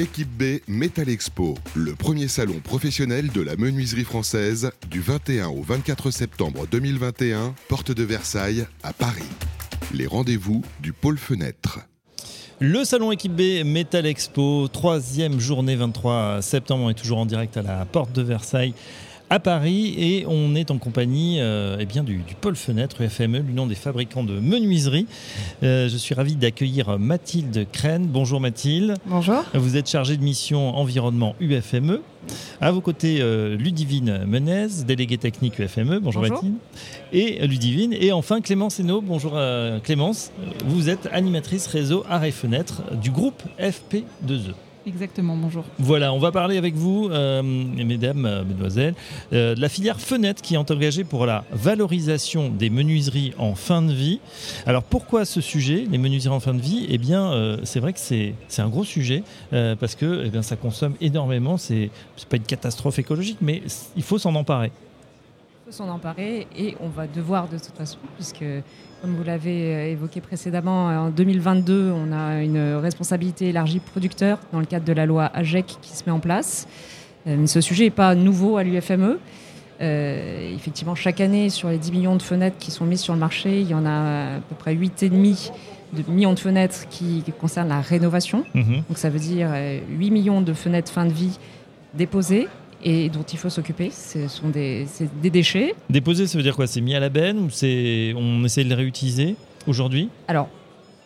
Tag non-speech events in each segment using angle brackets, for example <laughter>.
Équipe B Metal Expo, le premier salon professionnel de la menuiserie française du 21 au 24 septembre 2021, porte de Versailles à Paris. Les rendez-vous du pôle fenêtre. Le salon équipe B Metal Expo, troisième journée 23 septembre, on est toujours en direct à la porte de Versailles à Paris et on est en compagnie euh, eh bien, du, pôle fenêtre UFME, l'Union des fabricants de menuiserie. Euh, je suis ravi d'accueillir Mathilde Crène. Bonjour Mathilde. Bonjour. Vous êtes chargée de mission environnement UFME. À vos côtés, euh, Ludivine Menez, déléguée technique UFME. Bonjour, Mathilde. Et Ludivine. Et enfin Clémence Hainaut. Bonjour Clémence. Vous êtes animatrice réseau arrêt fenêtre du groupe FP2E. Exactement, bonjour. Voilà, on va parler avec vous, euh, mesdames, euh, mesdemoiselles, euh, de la filière Fenêtre qui est engagée pour la valorisation des menuiseries en fin de vie. Alors pourquoi ce sujet, les menuiseries en fin de vie? Eh bien, c'est vrai que c'est un gros sujet parce que eh bien, ça consomme énormément. C'est pas une catastrophe écologique, mais il faut s'en emparer. Faut s'en emparer et on va devoir de toute façon, puisque comme vous l'avez euh, évoqué précédemment, en 2022, on a une responsabilité élargie producteur dans le cadre de la loi AGEC qui se met en place. Euh, ce sujet n'est pas nouveau à l'UFME. Euh, effectivement, chaque année, sur les 10 millions de fenêtres qui sont mises sur le marché, il y en a à peu près 8,5 de millions de fenêtres qui concernent la rénovation. Mhm. Donc ça veut dire 8 millions de fenêtres fin de vie déposées et dont il faut s'occuper. Ce sont des, des, déchets. Déposer, ça veut dire quoi? C'est mis à la benne ou c'est on essaie de les réutiliser aujourd'hui? Alors,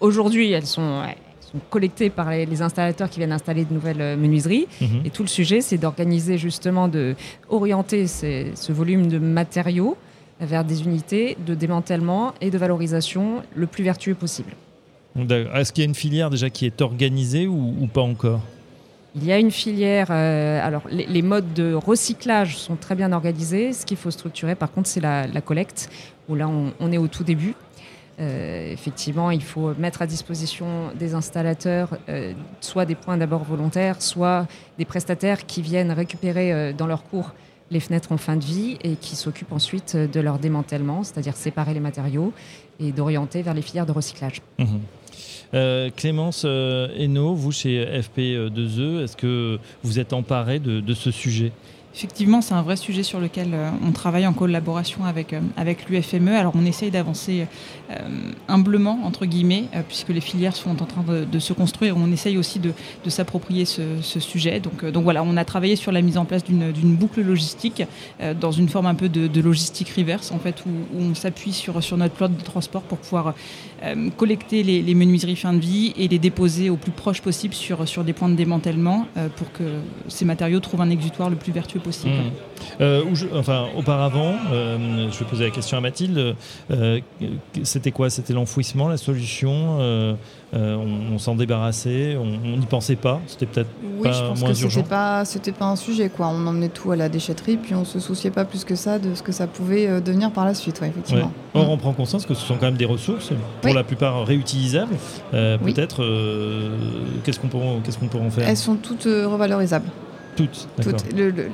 aujourd'hui, elles sont, sont, collectées par les, installateurs qui viennent installer de nouvelles euh, menuiseries. Mhm. Et tout le sujet, c'est d'organiser justement, de orienter ce volume de matériaux vers des unités de démantèlement et de valorisation le plus vertueux possible. Est-ce qu'il y a une filière déjà qui est organisée ou pas encore? Il y a une filière. Euh, alors, les, modes de recyclage sont très bien organisés. Ce qu'il faut structurer, par contre, c'est la, collecte, où là, on, est au tout début. Euh, effectivement, il faut mettre à disposition des installateurs euh, soit des points d'abord volontaires, soit des prestataires qui viennent récupérer dans leur cours les fenêtres en fin de vie et qui s'occupent ensuite de leur démantèlement, c'est-à-dire séparer les matériaux et d'orienter vers les filières de recyclage. Mmh. Euh, Clémence Hainaut, euh, vous chez FP2E, est-ce que vous êtes emparé de ce sujet? Effectivement, c'est un vrai sujet sur lequel euh, on travaille en collaboration avec, euh, avec l'UFME. Alors, on essaye d'avancer euh, humblement, entre guillemets, puisque les filières sont en train de, se construire. On essaye aussi de, s'approprier ce, sujet. Donc, donc voilà, on a travaillé sur la mise en place d'une boucle logistique dans une forme un peu de, logistique reverse, en fait, où, on s'appuie sur, sur notre flotte de transport pour pouvoir collecter les, menuiseries fin de vie et les déposer au plus proche possible sur, sur des points de démantèlement pour que ces matériaux trouvent un exutoire le plus vertueux possible. Mmh. Euh, enfin, auparavant, euh, je vais poser la question à Mathilde. Euh, c'était quoi? C'était l'enfouissement, la solution? On, s'en débarrassait? On n'y pensait pas? C'était peut-être oui, pas je pense moins que c'était pas, c'était pas un sujet. Quoi. On emmenait tout à la déchetterie, puis on se souciait pas plus que ça de ce que ça pouvait devenir par la suite. effectivement. Or, on prend conscience que ce sont quand même des ressources, pour la plupart réutilisables. Peut-être, qu'est-ce qu'on peut, qu'est-ce qu'on peut en faire? Elles sont toutes revalorisables. Toutes.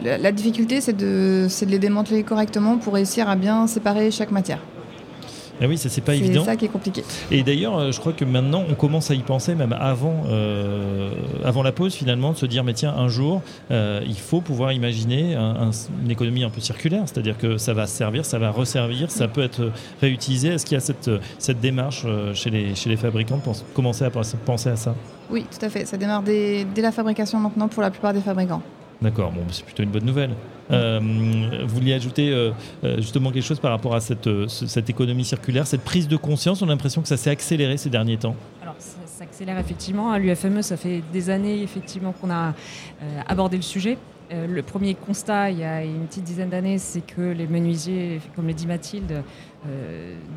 la difficulté, c'est de, de les démanteler correctement pour réussir à bien séparer chaque matière. Ah oui, ça c'est pas évident. C'est ça qui est compliqué. Et d'ailleurs, euh, je crois que maintenant on commence à y penser, même avant, euh, avant la pause finalement, de se dire mais tiens, un jour, euh, il faut pouvoir imaginer une économie un peu circulaire, c'est-à-dire que ça va servir, ça va resservir, ça peut être réutilisé. Est-ce qu'il y a cette, cette démarche chez les, chez les fabricants de commencer à penser à ça? Oui, tout à fait. Ça démarre dès, dès la fabrication maintenant pour la plupart des fabricants. D'accord, bon, c'est plutôt une bonne nouvelle. Euh, vous vouliez ajouter euh, euh, justement quelque chose par rapport à cette, économie circulaire, cette prise de conscience On a l'impression que ça s'est accéléré ces derniers temps. Alors, ça s'accélère effectivement. À l'UFME, ça fait des années effectivement qu'on a abordé le sujet. le premier constat, il y a une petite dizaine d'années, c'est que les menuisiers, comme le dit Mathilde,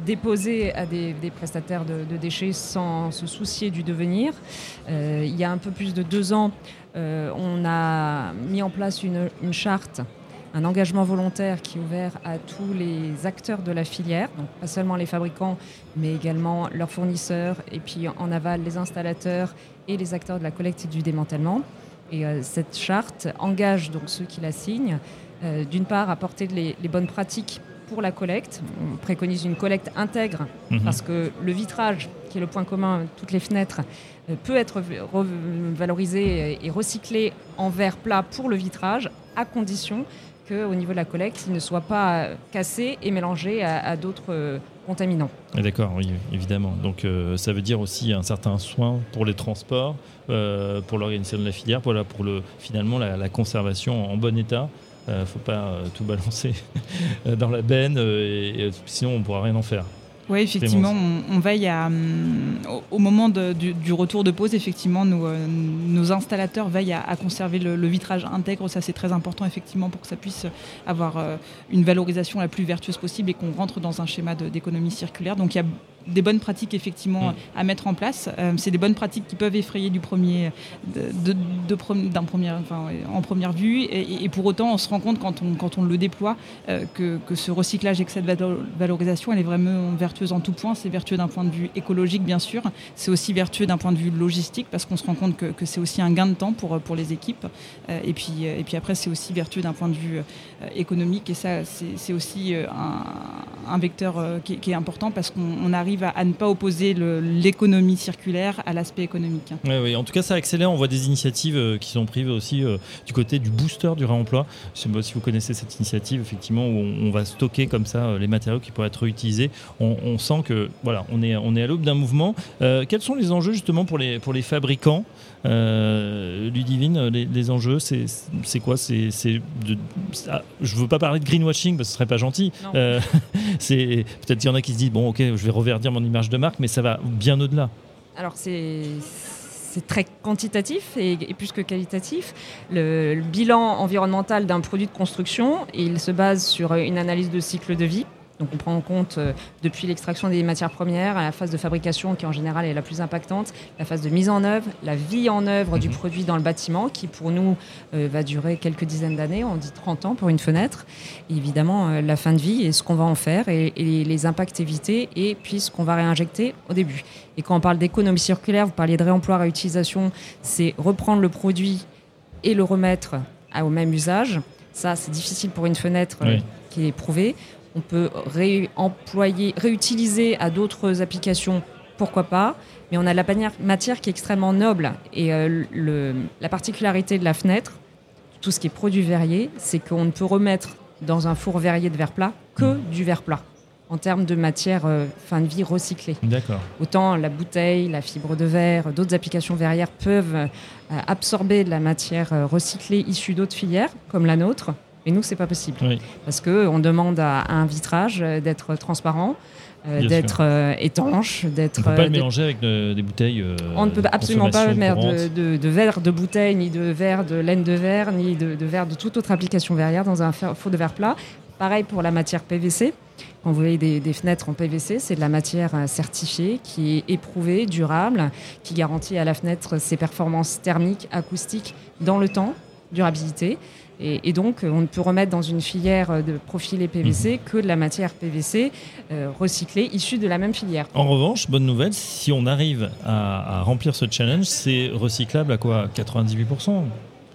déposaient à des, prestataires de, déchets sans se soucier du devenir. il y a un peu plus de deux ans, euh, on a mis en place une, charte, un engagement volontaire qui est ouvert à tous les acteurs de la filière, donc pas seulement les fabricants, mais également leurs fournisseurs, et puis en aval les installateurs et les acteurs de la collecte et du démantèlement. Et euh, cette charte engage donc ceux qui la signent, euh, d'une part, à porter les, bonnes pratiques pour la collecte. On préconise une collecte intègre Mhm. parce que le vitrage, qui est le point commun, toutes les fenêtres, euh, peut être re- valorisé et recyclé en verre plat pour le vitrage, à condition qu'au niveau de la collecte, il ne soit pas euh, cassé et mélangé à, à d'autres euh, contaminants. Ah, D'accord, oui, évidemment. Donc euh, ça veut dire aussi un certain soin pour les transports, euh, pour l'organisation de la filière, voilà, pour le, finalement la, la conservation en bon état. Il ne faut pas euh, tout balancer <laughs> dans la benne, euh, et, et sinon on ne pourra rien en faire. Oui, effectivement, on, on veille à, hum, au, au moment de- du, du retour de pause, effectivement, nos, euh, nos installateurs veillent à, à conserver le, le vitrage intègre. Ça, c'est très important, effectivement, pour que ça puisse avoir euh, une valorisation la plus vertueuse possible et qu'on rentre dans un schéma d'économie circulaire. Donc, il y a des bonnes pratiques, effectivement, Mm. à mettre en place. Euh, c'est des bonnes pratiques qui peuvent effrayer du premier, de, premier, enfin, ouais, en première vue. Et, et pour autant, on se rend compte, quand on, quand on le déploie, euh, que, que ce recyclage et que cette valo- valorisation, elle est vraiment vertueuse en tout point. C'est vertueux d'un point de vue écologique, bien sûr. C'est aussi vertueux d'un point de vue logistique, parce qu'on se rend compte que, que c'est aussi un gain de temps pour, pour les équipes. Euh, et, puis, et puis après, c'est aussi vertueux d'un point de vue économique. Et ça, c'est aussi un, un vecteur qui, est- qui est important, parce qu'on on à, ne pas opposer l'économie circulaire à l'aspect économique. Oui. En tout cas, ça accélère. On voit des initiatives euh, qui sont prises aussi euh, du côté du booster du réemploi. Je sais pas si vous connaissez cette initiative, effectivement, où on, va stocker comme ça euh, les matériaux qui pourraient être réutilisés. On, on sent que voilà, on est, on est à l'aube d'un mouvement. Quels sont les enjeux justement pour les, pour les fabricants? Euh, Ludivine, les, les enjeux, c'est quoi? C'est ah, Je veux pas parler de greenwashing parce que ce serait pas gentil. Euh, <laughs> c'est peut-être qu'il y en a qui se disent bon, ok, je vais reverdir mon image de marque, mais ça va bien au-delà. Alors c'est c'est très quantitatif et, et plus que qualitatif. Le, le bilan environnemental d'un produit de construction, il se base sur une analyse de cycle de vie. Donc on prend en compte euh, depuis l'extraction des matières premières à la phase de fabrication qui en général est la plus impactante, la phase de mise en œuvre, la vie en œuvre du Mhm. produit dans le bâtiment qui pour nous euh, va durer quelques dizaines d'années, on dit 30 ans pour une fenêtre. Et évidemment euh, la fin de vie et ce qu'on va en faire et, et les impacts évités et puis ce qu'on va réinjecter au début. Et quand on parle d'économie circulaire, vous parliez de réemploi, réutilisation, c'est reprendre le produit et le remettre à- au même usage. Ça, c'est difficile pour une fenêtre Oui. qui est prouvée. On peut réemployer, réutiliser à d'autres applications, pourquoi pas. Mais on a la matière qui est extrêmement noble. Et euh, le- la particularité de la fenêtre, tout ce qui est produit verrier, c'est qu'on ne peut remettre dans un four verrier de verre plat que du verre plat en termes de matière euh, fin de vie recyclée. D'accord. Autant la bouteille, la fibre de verre, d'autres applications verrières peuvent euh, absorber de la matière euh, recyclée issue d'autres filières, comme la nôtre. Mais nous, c'est pas possible. Oui. Parce qu'on demande à, à un vitrage euh, d'être transparent, euh, d'être euh, étanche, On d'être. ne peut pas le mélanger avec de- des bouteilles. euh, on ne peut absolument pas mettre de, courante. de, de verre de bouteille, ni de verre de laine de verre, ni de, verre de toute autre application verrière dans un four de verre plat. Pareil pour la matière PVC. Quand vous voyez des, des fenêtres en PVC, c'est de la matière certifiée qui est éprouvée, durable, qui garantit à la fenêtre ses performances thermiques, acoustiques dans le temps, durabilité. Et, et donc, euh, on ne peut remettre dans une filière euh, de profilé PVC que de la matière PVC euh, recyclée issue de la même filière. En revanche, bonne nouvelle, si on arrive à, à remplir ce challenge, c'est recyclable à quoi? 98%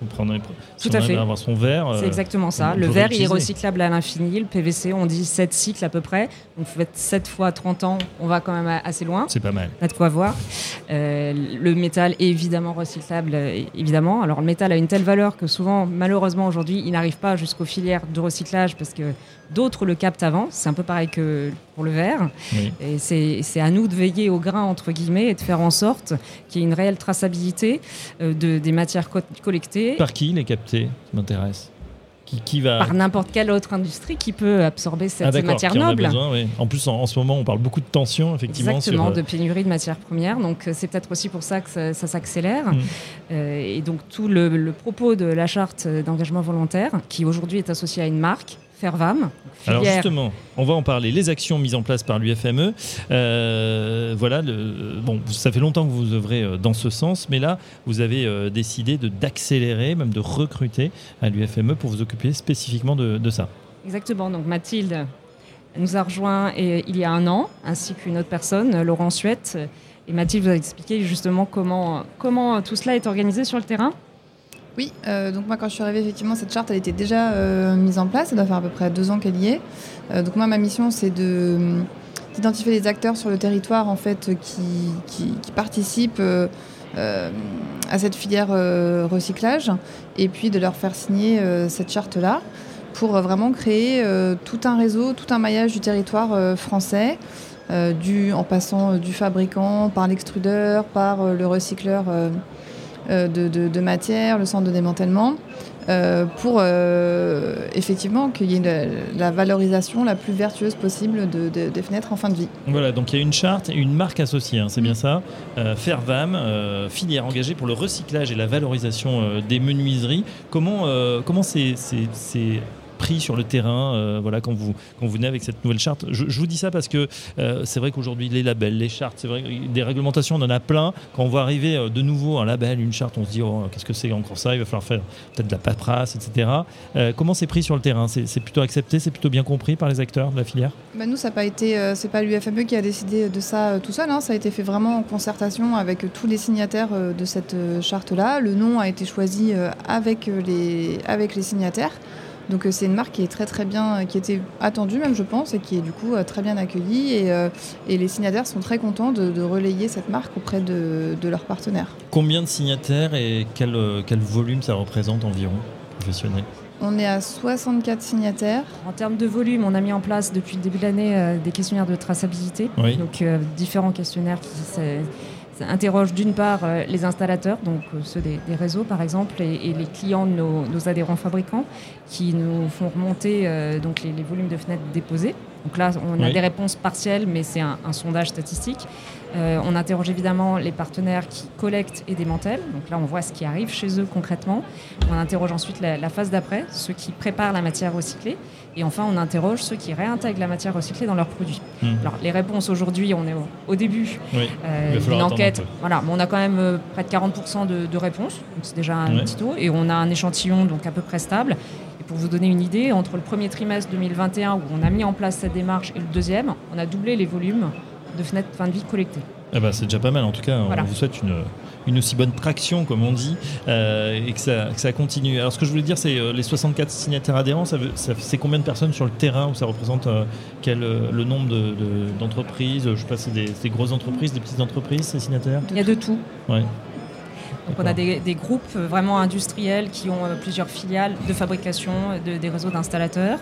on prendrait, si Tout on à fait. à avoir son verre. C'est euh, exactement ça. Le verre, il est recyclable à l'infini. Le PVC, on dit 7 cycles à peu près. Donc, vous faites 7 fois 30 ans, on va quand même assez loin. C'est pas mal. On a de quoi voir. Euh, le métal est évidemment recyclable, euh, évidemment. Alors, le métal a une telle valeur que souvent, malheureusement, aujourd'hui, il n'arrive pas jusqu'aux filières de recyclage parce que d'autres le captent avant. C'est un peu pareil que pour le verre. Oui. Et c'est à nous de veiller au grain, entre guillemets, et de faire en sorte qu'il y ait une réelle traçabilité euh, de, des matières co- collectées Par qui les capter Ça m'intéresse? Qui, qui va. par n'importe quelle autre industrie qui peut absorber cette ah, matière en noble. besoin, oui. En plus, en, en ce moment, on parle beaucoup de tension, effectivement. Exactement, sur, euh, de pénurie de matières premières. Donc euh, c'est peut-être aussi pour ça que ça, ça s'accélère. Mm. Euh, et donc tout le, le propos de la charte d'engagement volontaire, qui aujourd'hui est associée à une marque, Fervam, Alors justement, on va en parler. Les actions mises en place par l'UFME. Euh, voilà, le- bon, ça fait longtemps que vous œuvrez euh, dans ce sens, mais là, vous avez euh, décidé de- d'accélérer, même de recruter à l'UFME pour vous occuper spécifiquement de, de ça. Exactement, donc Mathilde nous a rejoint et- il y a un an, ainsi qu'une autre personne, Laurent Suette. Et Mathilde vous a expliqué justement comment, comment tout cela est organisé sur le terrain. Oui, donc moi quand je suis arrivée, effectivement, cette charte, elle était déjà mise en place. Ça doit faire à peu près deux ans qu'elle y est. donc moi, ma mission, c'est de d'identifier les acteurs sur le territoire en fait qui, participent à cette filière recyclage et puis de leur faire signer cette charte-là pour vraiment créer tout un réseau, tout un maillage du territoire français euh, en passant euh, du fabricant par l'extrudeur, par euh, le recycleur de, de, matière, le centre de démantèlement, pour effectivement qu'il y ait la, valorisation la plus vertueuse possible des fenêtres en fin de vie. Voilà, donc il y a une charte et une marque associée, hein, c'est bien ça. Fervam, filière engagée pour le recyclage et la valorisation des menuiseries. Comment, comment c'est pris sur le terrain euh, voilà, quand, vous, quand vous venez avec cette nouvelle charte je, vous dis ça parce que euh, c'est vrai qu'aujourd'hui, les labels, les chartes, c'est vrai des réglementations, on en a plein. Quand on voit arriver euh, de nouveau un label, une charte, on se dit oh, qu'est-ce que c'est encore ça? Il va falloir faire peut-être de la paperasse, etc. comment c'est pris sur le terrain? C'est, plutôt accepté, c'est plutôt bien compris par les acteurs de la filière? Bah Nous, ça n'a pas pas l'UFME qui a décidé de ça tout seul. Hein. ça a été fait vraiment en concertation avec tous les signataires de cette charte-là. Le nom a été choisi avec les, avec les signataires. Donc euh, c'est une marque qui est très très bien, qui était attendue même je pense, et qui est du coup euh, très bien accueillie. Et, euh, les signataires sont très contents de, relayer cette marque auprès de, leurs partenaires. Combien de signataires et quel, quel volume ça représente environ professionnel? On est à 64 signataires. En termes de volume, on a mis en place depuis le début de l'année des questionnaires de traçabilité. Donc différents questionnaires qui interroge d'une part euh, les installateurs, donc euh, ceux des, réseaux par exemple, et, les clients de nos, adhérents fabricants, qui nous font remonter euh, donc les, volumes de fenêtres déposées. Donc là, on a des réponses partielles, mais c'est un, sondage statistique. on interroge évidemment les partenaires qui collectent et démantèlent. Donc là, on voit ce qui arrive chez eux concrètement. On interroge ensuite la, la phase d'après, ceux qui préparent la matière recyclée. Et enfin, on interroge ceux qui réintègrent la matière recyclée dans leurs produits. Hmm. Alors, les réponses aujourd'hui, on est au, début euh, d'une enquête. Voilà, mais on a quand même euh, près de 40% de, réponses, donc c'est déjà un petit taux. Et on a un échantillon donc à peu près stable. Pour vous donner une idée, entre le premier trimestre 2021 où on a mis en place cette démarche et le deuxième, on a doublé les volumes de fenêtres fin de vie collectées. Eh ben, c'est déjà pas mal en tout cas. On vous souhaite une, une aussi bonne traction, comme on dit, euh, et que ça, continue. Alors, ce que je voulais dire, c'est euh, les 64 signataires adhérents, ça, c'est combien de personnes sur le terrain où ça représente euh, quel, le nombre d'entreprises de, Je sais pas, c'est des, grosses entreprises, des petites entreprises, ces signataires? Il y a de tout. Ouais. Donc on a des, groupes vraiment industriels qui ont plusieurs filiales de fabrication, des réseaux d'installateurs.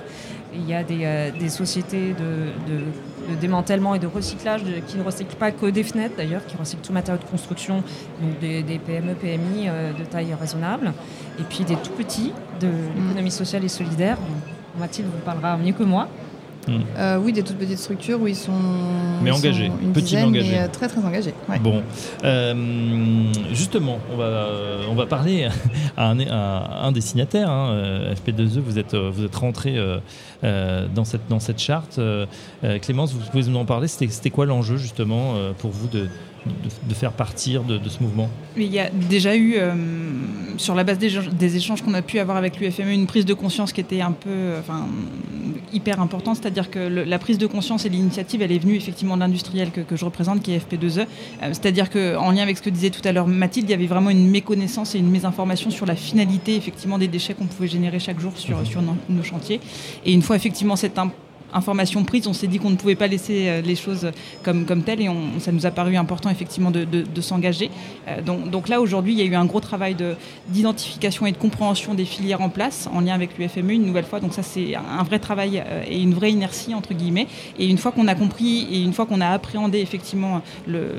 Il y a des, sociétés de de démantèlement et de recyclage qui ne recyclent pas que des fenêtres d'ailleurs, qui recyclent tout matériau de construction, donc des, PME, PMI euh, de taille raisonnable, et puis des tout petits de l'économie sociale et solidaire. Mathilde vous parlera mieux que moi. Hmm. Euh, oui, des toutes petites strucures où ils sont. Mais engagés, petits mais engagés. Euh, très très engagés. Bon, justement, on va, on va parler <laughs> à un, un des signataires, hein, FP2E. Vous êtes, vous êtes rentré euh, dans, cette, dans cette charte. Euh, euh, Clémence, vous pouvez nous en parler C'était quoi l'enjeu justement pour vous de, de, faire partir de, ce mouvement Il y a déjà eu, sur la base des, échanges qu'on a pu avoir avec l'UFME, une prise de conscience qui était un peu enfin, hyper importante, c'est-à-dire que la prise de conscience et l'initiative, elle est venue effectivement de l'industriel que, que, je représente, qui est FP2E. c'est-à-dire qu'en lien avec ce que disait tout à l'heure Mathilde, il y avait vraiment une méconnaissance et une mésinformation sur la finalité effectivement des déchets qu'on pouvait générer chaque jour sur, mhm. sur nos, nos chantiers. Et une fois effectivement cette information prise, on s'est dit qu'on ne pouvait pas laisser euh, les choses comme, telles et ça nous a paru important effectivement de, s'engager. Euh, donc, là aujourd'hui il y a eu un gros travail d'identification et de compréhension des filières en place en lien avec l'UFME une nouvelle fois. Donc ça c'est un vrai travail euh, et une vraie inertie entre guillemets. Et une fois qu'on a compris et une fois qu'on a appréhendé effectivement le,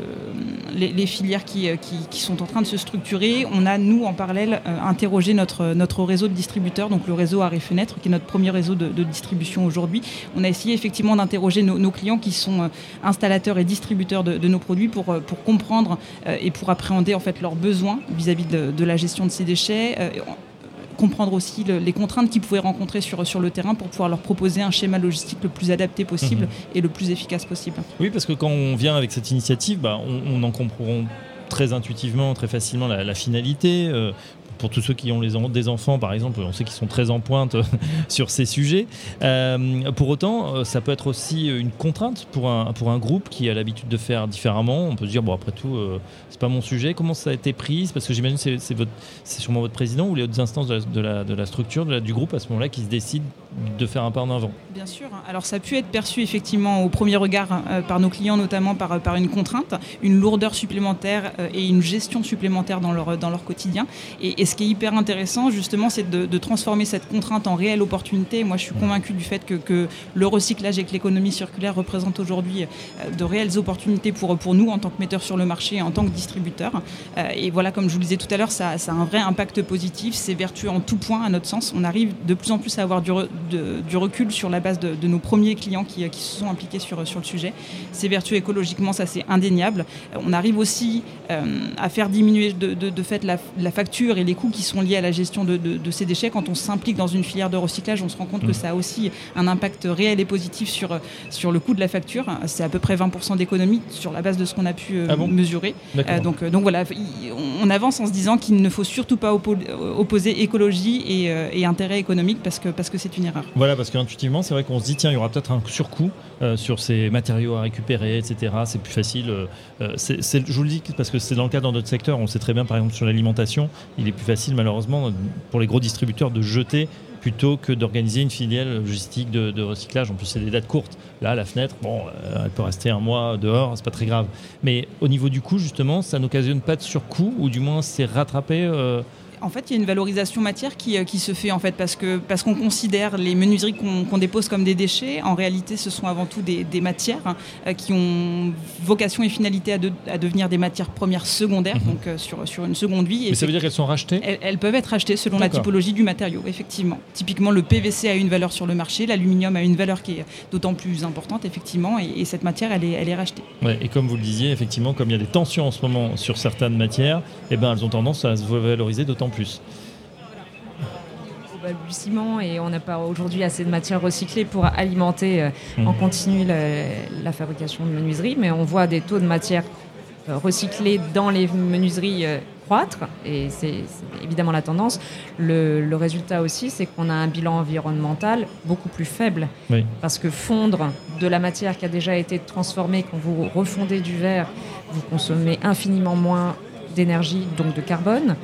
les, filières qui, sont en train de se structurer, on a nous en parallèle interrogé notre, réseau de distributeurs, donc le réseau Arrêt Fenêtre qui est notre premier réseau de distribution aujourd'hui. On a essayé effectivement d'interroger nos, clients qui sont euh, installateurs et distributeurs de, nos produits pour, euh, pour comprendre euh, et pour appréhender en fait leurs besoins vis-à-vis de, la gestion de ces déchets comprendre aussi les contraintes qu'ils pouvaient rencontrer sur, sur le terrain pour pouvoir leur proposer un schéma logistique le plus adapté possible mhm. et le plus efficace possible. Oui, parce que quand on vient avec cette initiative, bah, on, en comprend très intuitivement, très facilement la, finalité pour tous ceux qui ont des enfants, par exemple, on sait qu'ils sont très en pointe <laughs> sur ces sujets. pour autant, ça peut être aussi une contrainte pour un, pour un groupe qui a l'habitude de faire différemment. On peut se dire, bon, après tout, c'est pas mon sujet. Comment ça a été pris? Parce que j'imagine que c'est sûrement votre président ou les autres instances de la, de la, structure, du groupe à ce moment-là qui se décident de faire un pas en avant. Bien sûr. Alors ça a pu être perçu effectivement au premier regard par nos clients, notamment par, par une contrainte, une lourdeur supplémentaire et une gestion supplémentaire dans leur, dans leur quotidien. Et, ce qui est hyper intéressant, justement, c'est de, transformer cette contrainte en réelle opportunité. Moi, je suis convaincu du fait que, que le recyclage et que l'économie circulaire représentent aujourd'hui euh, de réelles opportunités pour, pour nous en tant que metteurs sur le marché, en tant que distributeurs. Euh, et voilà, comme je vous le disais tout à l'heure, ça, ça, a un vrai impact positif. C'est vertueux en tout point, à notre sens. On arrive de plus en plus à avoir du, du recul sur la base de, nos premiers clients qui, qui, se sont impliqués sur, sur le sujet. C'est vertueux écologiquement, ça c'est indéniable. On arrive aussi euh, à faire diminuer de, de, fait la, facture et les coûts qui sont liés à la gestion de, ces déchets. Quand on s'implique dans une filière de recyclage, on se rend compte que mm. ça a aussi un impact réel et positif sur, sur le coût de la facture. C'est à peu près 20% d'économie sur la base de ce qu'on a pu euh, ah mesurer. Euh, donc, donc voilà, on avance en se disant qu'il ne faut surtout pas opposer écologie et, intérêt économique parce que parce que c'est une erreur. Voilà, parce qu'intuitivement, c'est vrai qu'on se dit tiens, il y aura peut-être un surcoût sur ces matériaux à récupérer, etc. C'est plus facile. je vous le dis parce que c'est dans le cas dans notre secteur. On sait très bien, par exemple, sur l'alimentation, il est plus facile, malheureusement, pour les gros distributeurs de jeter plutôt que d'organiser une filiale logistique de, recyclage. En plus, c'est des dates courtes. Là, la fenêtre, bon, euh, elle peut rester un mois dehors, c'est pas très grave. Mais au niveau du coût, justement, ça n'occasionne pas de surcoût, ou du moins c'est rattrapé euh, en fait, il y a une valorisation matière qui, euh, qui se fait en fait parce que parce qu'on considère les menuiseries qu'on dépose comme des déchets. En réalité, ce sont avant tout des, matières hein, euh, qui ont vocation et finalité à, à devenir des matières premières secondaires, mhm. donc euh, sur, sur une seconde vie. Mais ça veut dire qu'elles sont rachetées elles, peuvent être rachetées selon la typologie du matériau, effectivement. Typiquement, le PVC a une valeur sur le marché, l'aluminium a une valeur qui est d'autant plus importante, effectivement, et, cette matière, elle est, elle est rachetée. Ouais, et comme vous le disiez, effectivement, comme il y a des tensions en ce moment sur certaines matières, eh ben, elles ont tendance à se valoriser d'autant plus. Au balbutiement et on n'a pas aujourd'hui assez de matière recyclée pour alimenter euh, en mmh. continu la, fabrication de menuiseries, mais on voit des taux de matière euh, recyclée dans les menuiseries euh, croître et c'est évidemment la tendance. Le, résultat aussi, c'est qu'on a un bilan environnemental beaucoup plus faible parce que fondre de la matière qui a déjà été transformée, quand vous refondez du verre, vous consommez infiniment moins d'énergie, donc de carbone.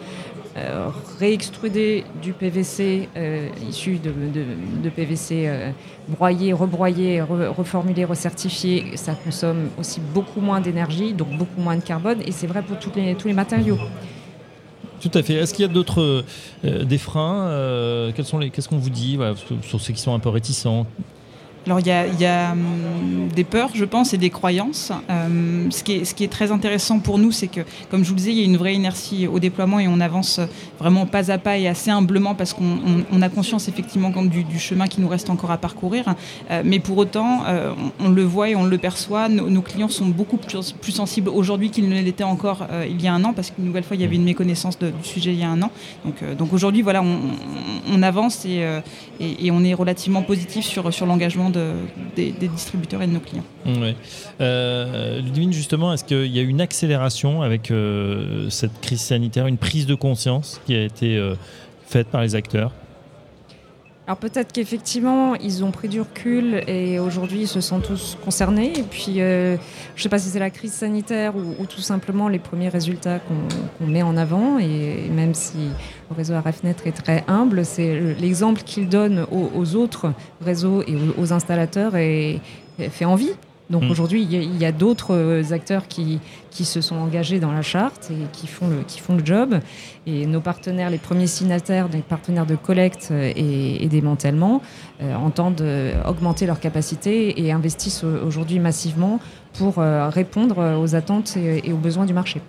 Euh, réextruder du PVC euh, issu de, PVC euh, broyé, rebroyé, reformulé, recertifié, ça consomme aussi beaucoup moins d'énergie, donc beaucoup moins de carbone, et c'est vrai pour tous les, matériaux. Tout à fait. Est-ce qu'il y a d'autres des freins Qu'est-ce qu'on vous dit sur ceux qui sont un peu réticents? Alors il y a, hum, des peurs, je pense, et des croyances. Hum, ce, qui est, très intéressant pour nous, c'est que, comme je vous le disais, il y a une vraie inertie au déploiement et on avance vraiment pas à pas et assez humblement parce qu'on a conscience effectivement du, chemin qui nous reste encore à parcourir. Euh, mais pour autant, euh, on, le voit et on le perçoit, nos, clients sont beaucoup plus, sensibles aujourd'hui qu'ils ne l'étaient encore euh, il y a un an parce qu'une nouvelle fois, il y avait une méconnaissance du sujet il y a un an. Donc, aujourd'hui, voilà, on, avance et, on est relativement positif sur l'engagement des, distributeurs et de nos clients. Oui. Euh, justement, est-ce qu'il y a une accélération avec euh, cette crise sanitaire, une prise de conscience qui a été euh, faite par les acteurs? Alors peut-être qu'effectivement, ils ont pris du recul et aujourd'hui, ils se sentent tous concernés. Et puis, euh, je ne sais pas si c'est la crise sanitaire ou, tout simplement les premiers résultats qu'on met en avant. Et même si le réseau RFNet est très humble, c'est l'exemple qu'il donne aux, autres réseaux et aux, installateurs et fait envie. Donc hmm. aujourd'hui, il y a, d'autres euh, acteurs qui, qui se sont engagés dans la charte et qui font, le, qui font le job. Et nos partenaires, les premiers signataires, des partenaires de collecte et, démantèlement, euh, entendent augmenter leurs capacités et investissent aujourd'hui massivement pour euh, répondre aux attentes et, aux besoins du marché.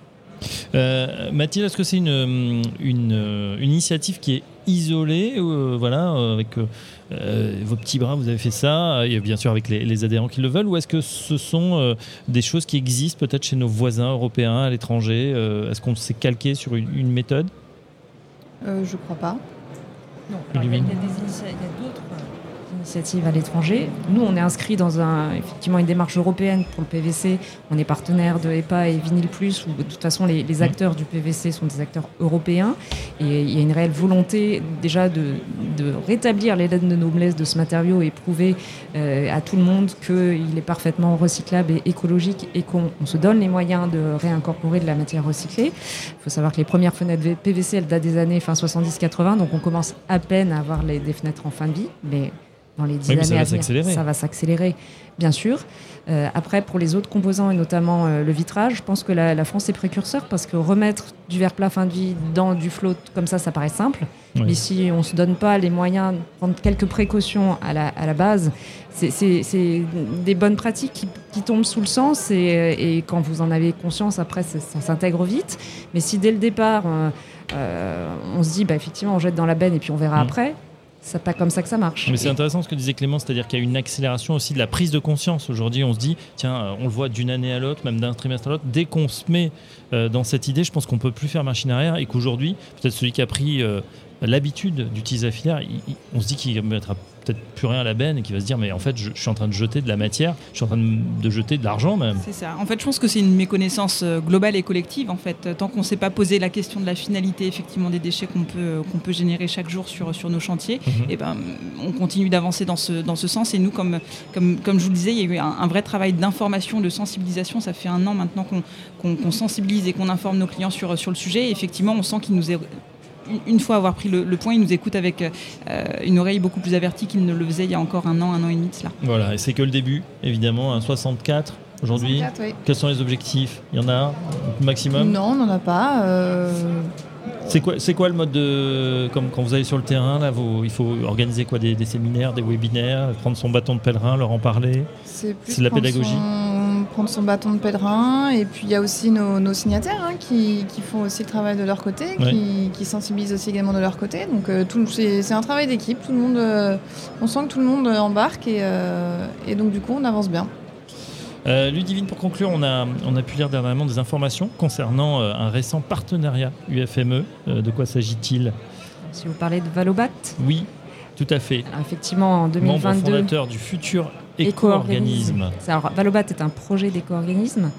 Mathilde, est-ce que c'est une, une, initiative qui est isolée, voilà, avec euh, vos petits bras, vous avez fait ça, et bien sûr avec les, adhérents qui le veulent, ou est-ce que ce sont euh, des choses qui existent peut-être chez nos voisins européens à l'étranger euh, Est-ce qu'on s'est calqué sur une, méthode? Je crois pas. Non, il y a, d'autres initiatives à l'étranger. Nous, on est inscrit dans un, effectivement une démarche européenne pour le PVC. On est partenaire de EPA et Vinyl Plus, où de toute façon les, mmh. acteurs du PVC sont des acteurs européens. Et il y a une réelle volonté déjà de, rétablir les lettres de noblesse de ce matériau et prouver euh, à tout le monde qu'il est parfaitement recyclable et écologique et qu'on se donne les moyens de réincorporer de la matière recyclée. Il faut savoir que les premières fenêtres PVC, elles datent des années fin 70-80, donc on commence à peine à avoir les, des fenêtres en fin de vie. Mais dans les dix années à venir, ça va s'accélérer, bien sûr. Euh, après, pour les autres composants et notamment euh, le vitrage, je pense que la, France est précurseur parce que remettre du verre plat fin de vie dans du float comme ça, ça paraît simple. Mais si on ne se donne pas les moyens de prendre quelques précautions à la, à la base, c'est des bonnes pratiques qui, qui, tombent sous le sens et, et, quand vous en avez conscience, après, ça, s'intègre vite. Mais si dès le départ, euh, on se dit, bah, effectivement, on jette dans la benne et puis on verra mm. après, c'est pas comme ça que ça marche. Mais c'est intéressant ce que disait Clément, c'est-à-dire qu'il y a une accélération aussi de la prise de conscience. Aujourd'hui, on se dit, tiens, euh, on le voit d'une année à l'autre, même d'un trimestre à l'autre. Dès qu'on se met euh, dans cette idée, je pense qu'on peut plus faire machine arrière et qu'aujourd'hui, peut-être celui qui a pris euh, l'habitude d'utiliser la filière, on se dit qu'il mettra peut-être plus rien à la benne et qui va se dire mais en fait je, suis en train de jeter de la matière, je suis en train de, jeter de l'argent même. C'est ça. En fait je pense que c'est une méconnaissance euh, globale et collective en fait. Tant qu'on ne s'est pas posé la question de la finalité effectivement des déchets qu'on peut, qu'on peut générer chaque jour sur, sur nos chantiers, mhm. et eh ben, on continue d'avancer dans ce, dans ce sens et nous comme, comme, comme je vous le disais il y a eu un, vrai travail d'information, de sensibilisation. Ça fait un an maintenant qu'on sensibilise et qu'on informe nos clients sur, sur le sujet et effectivement on sent qu'il nous est une fois avoir pris le, point, il nous écoute avec euh, une oreille beaucoup plus avertie qu'il ne le faisait il y a encore un an, un an et demi de cela. Voilà, et c'est que le début, évidemment, un 64 aujourd'hui. Quels sont les objectifs? Il y en a un maximum? Non, on n'en a pas. Euh. C'est quoi, c'est quoi le mode de. Comme quand vous allez sur le terrain, là, il faut organiser quoi? Des, séminaires, des webinaires, prendre son bâton de pèlerin, leur en parler? C'est, de la pédagogie? Prendre son bâton de pèlerin. Et puis il y a aussi nos, signataires hein, qui, font aussi le travail de leur côté, qui, sensibilisent aussi également de leur côté. Donc euh, c'est un travail d'équipe. Tout le monde, euh, on sent que tout le monde embarque et, euh, et donc du coup on avance bien. Ludivine, pour conclure, on a, on a pu lire dernièrement des informations concernant un récent partenariat UFME. de quoi s'agit-il? Si vous parlez de Valobat? Oui, tout à fait. Effectivement, en 2022. Membre fondateur du futur éco-organisme. Alors, Valobat est un projet d'éco-organisme.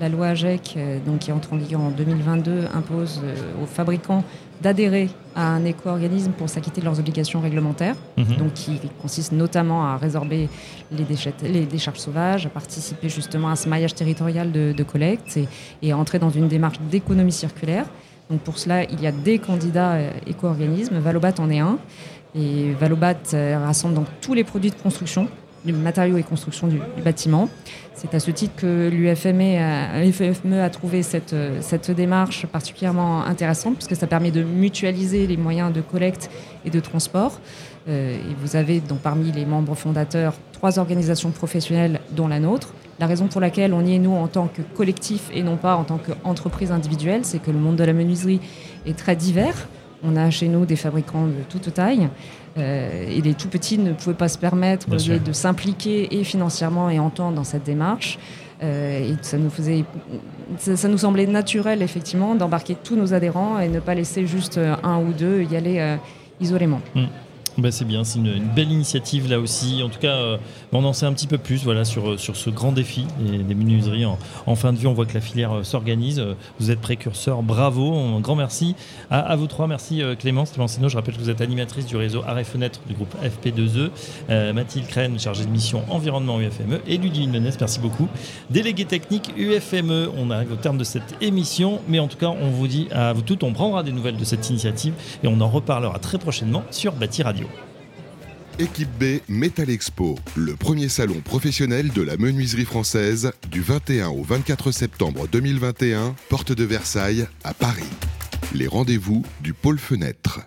La loi AGEC, euh, donc, qui entre en vigueur en 2022, impose euh, aux fabricants d'adhérer à un éco-organisme pour s'acquitter de leurs obligations réglementaires, mhm. donc qui consiste notamment à résorber les, déchets, les décharges sauvages, à participer justement à ce maillage territorial de, collecte et, et, à entrer dans une démarche d'économie circulaire. Donc pour cela, il y a des candidats euh, éco-organismes. Valobat en est un. Et Valobat rassemble donc tous les produits de construction du matériaux et construction du, bâtiment. C'est à ce titre que l'UFME a, trouvé cette, cette démarche particulièrement intéressante, puisque ça permet de mutualiser les moyens de collecte et de transport. Euh, et vous avez donc parmi les membres fondateurs trois organisations professionnelles, dont la nôtre. La raison pour laquelle on y est, nous, en tant que collectif et non pas en tant qu'entreprise individuelle, c'est que le monde de la menuiserie est très divers. On a chez nous des fabricants de toute taille. Euh, et les tout petits ne pouvaient pas se permettre de, s'impliquer et financièrement et en temps dans cette démarche. Euh, et ça nous faisait, ça, nous semblait naturel effectivement d'embarquer tous nos adhérents et ne pas laisser juste un ou deux y aller euh, isolément. Mm. Bah, c'est bien, c'est une, belle initiative là aussi. En tout cas, euh, on en sait un petit peu plus voilà, sur, euh, sur ce grand défi des, menuiseries en, fin de vie. On voit que la filière euh, s'organise. Vous êtes précurseur, bravo. Un grand merci à, vous trois. Merci Clémence Clémencino. Je rappelle que vous êtes animatrice du réseau Arrêt Fenêtre du groupe FP2E. Mathilde Crène, chargée de mission environnement UFME. Et Ludivine Menès, merci beaucoup. Délégué technique UFME. On arrive au terme de cette émission. Mais en tout cas, on vous dit à vous toutes, on prendra des nouvelles de cette initiative et on en reparlera très prochainement sur Bâti Radio. Équipe B Metal Expo, le premier salon professionnel de la menuiserie française du 21 au 24 septembre 2021, porte de Versailles à Paris. Les rendez-vous du pôle fenêtre.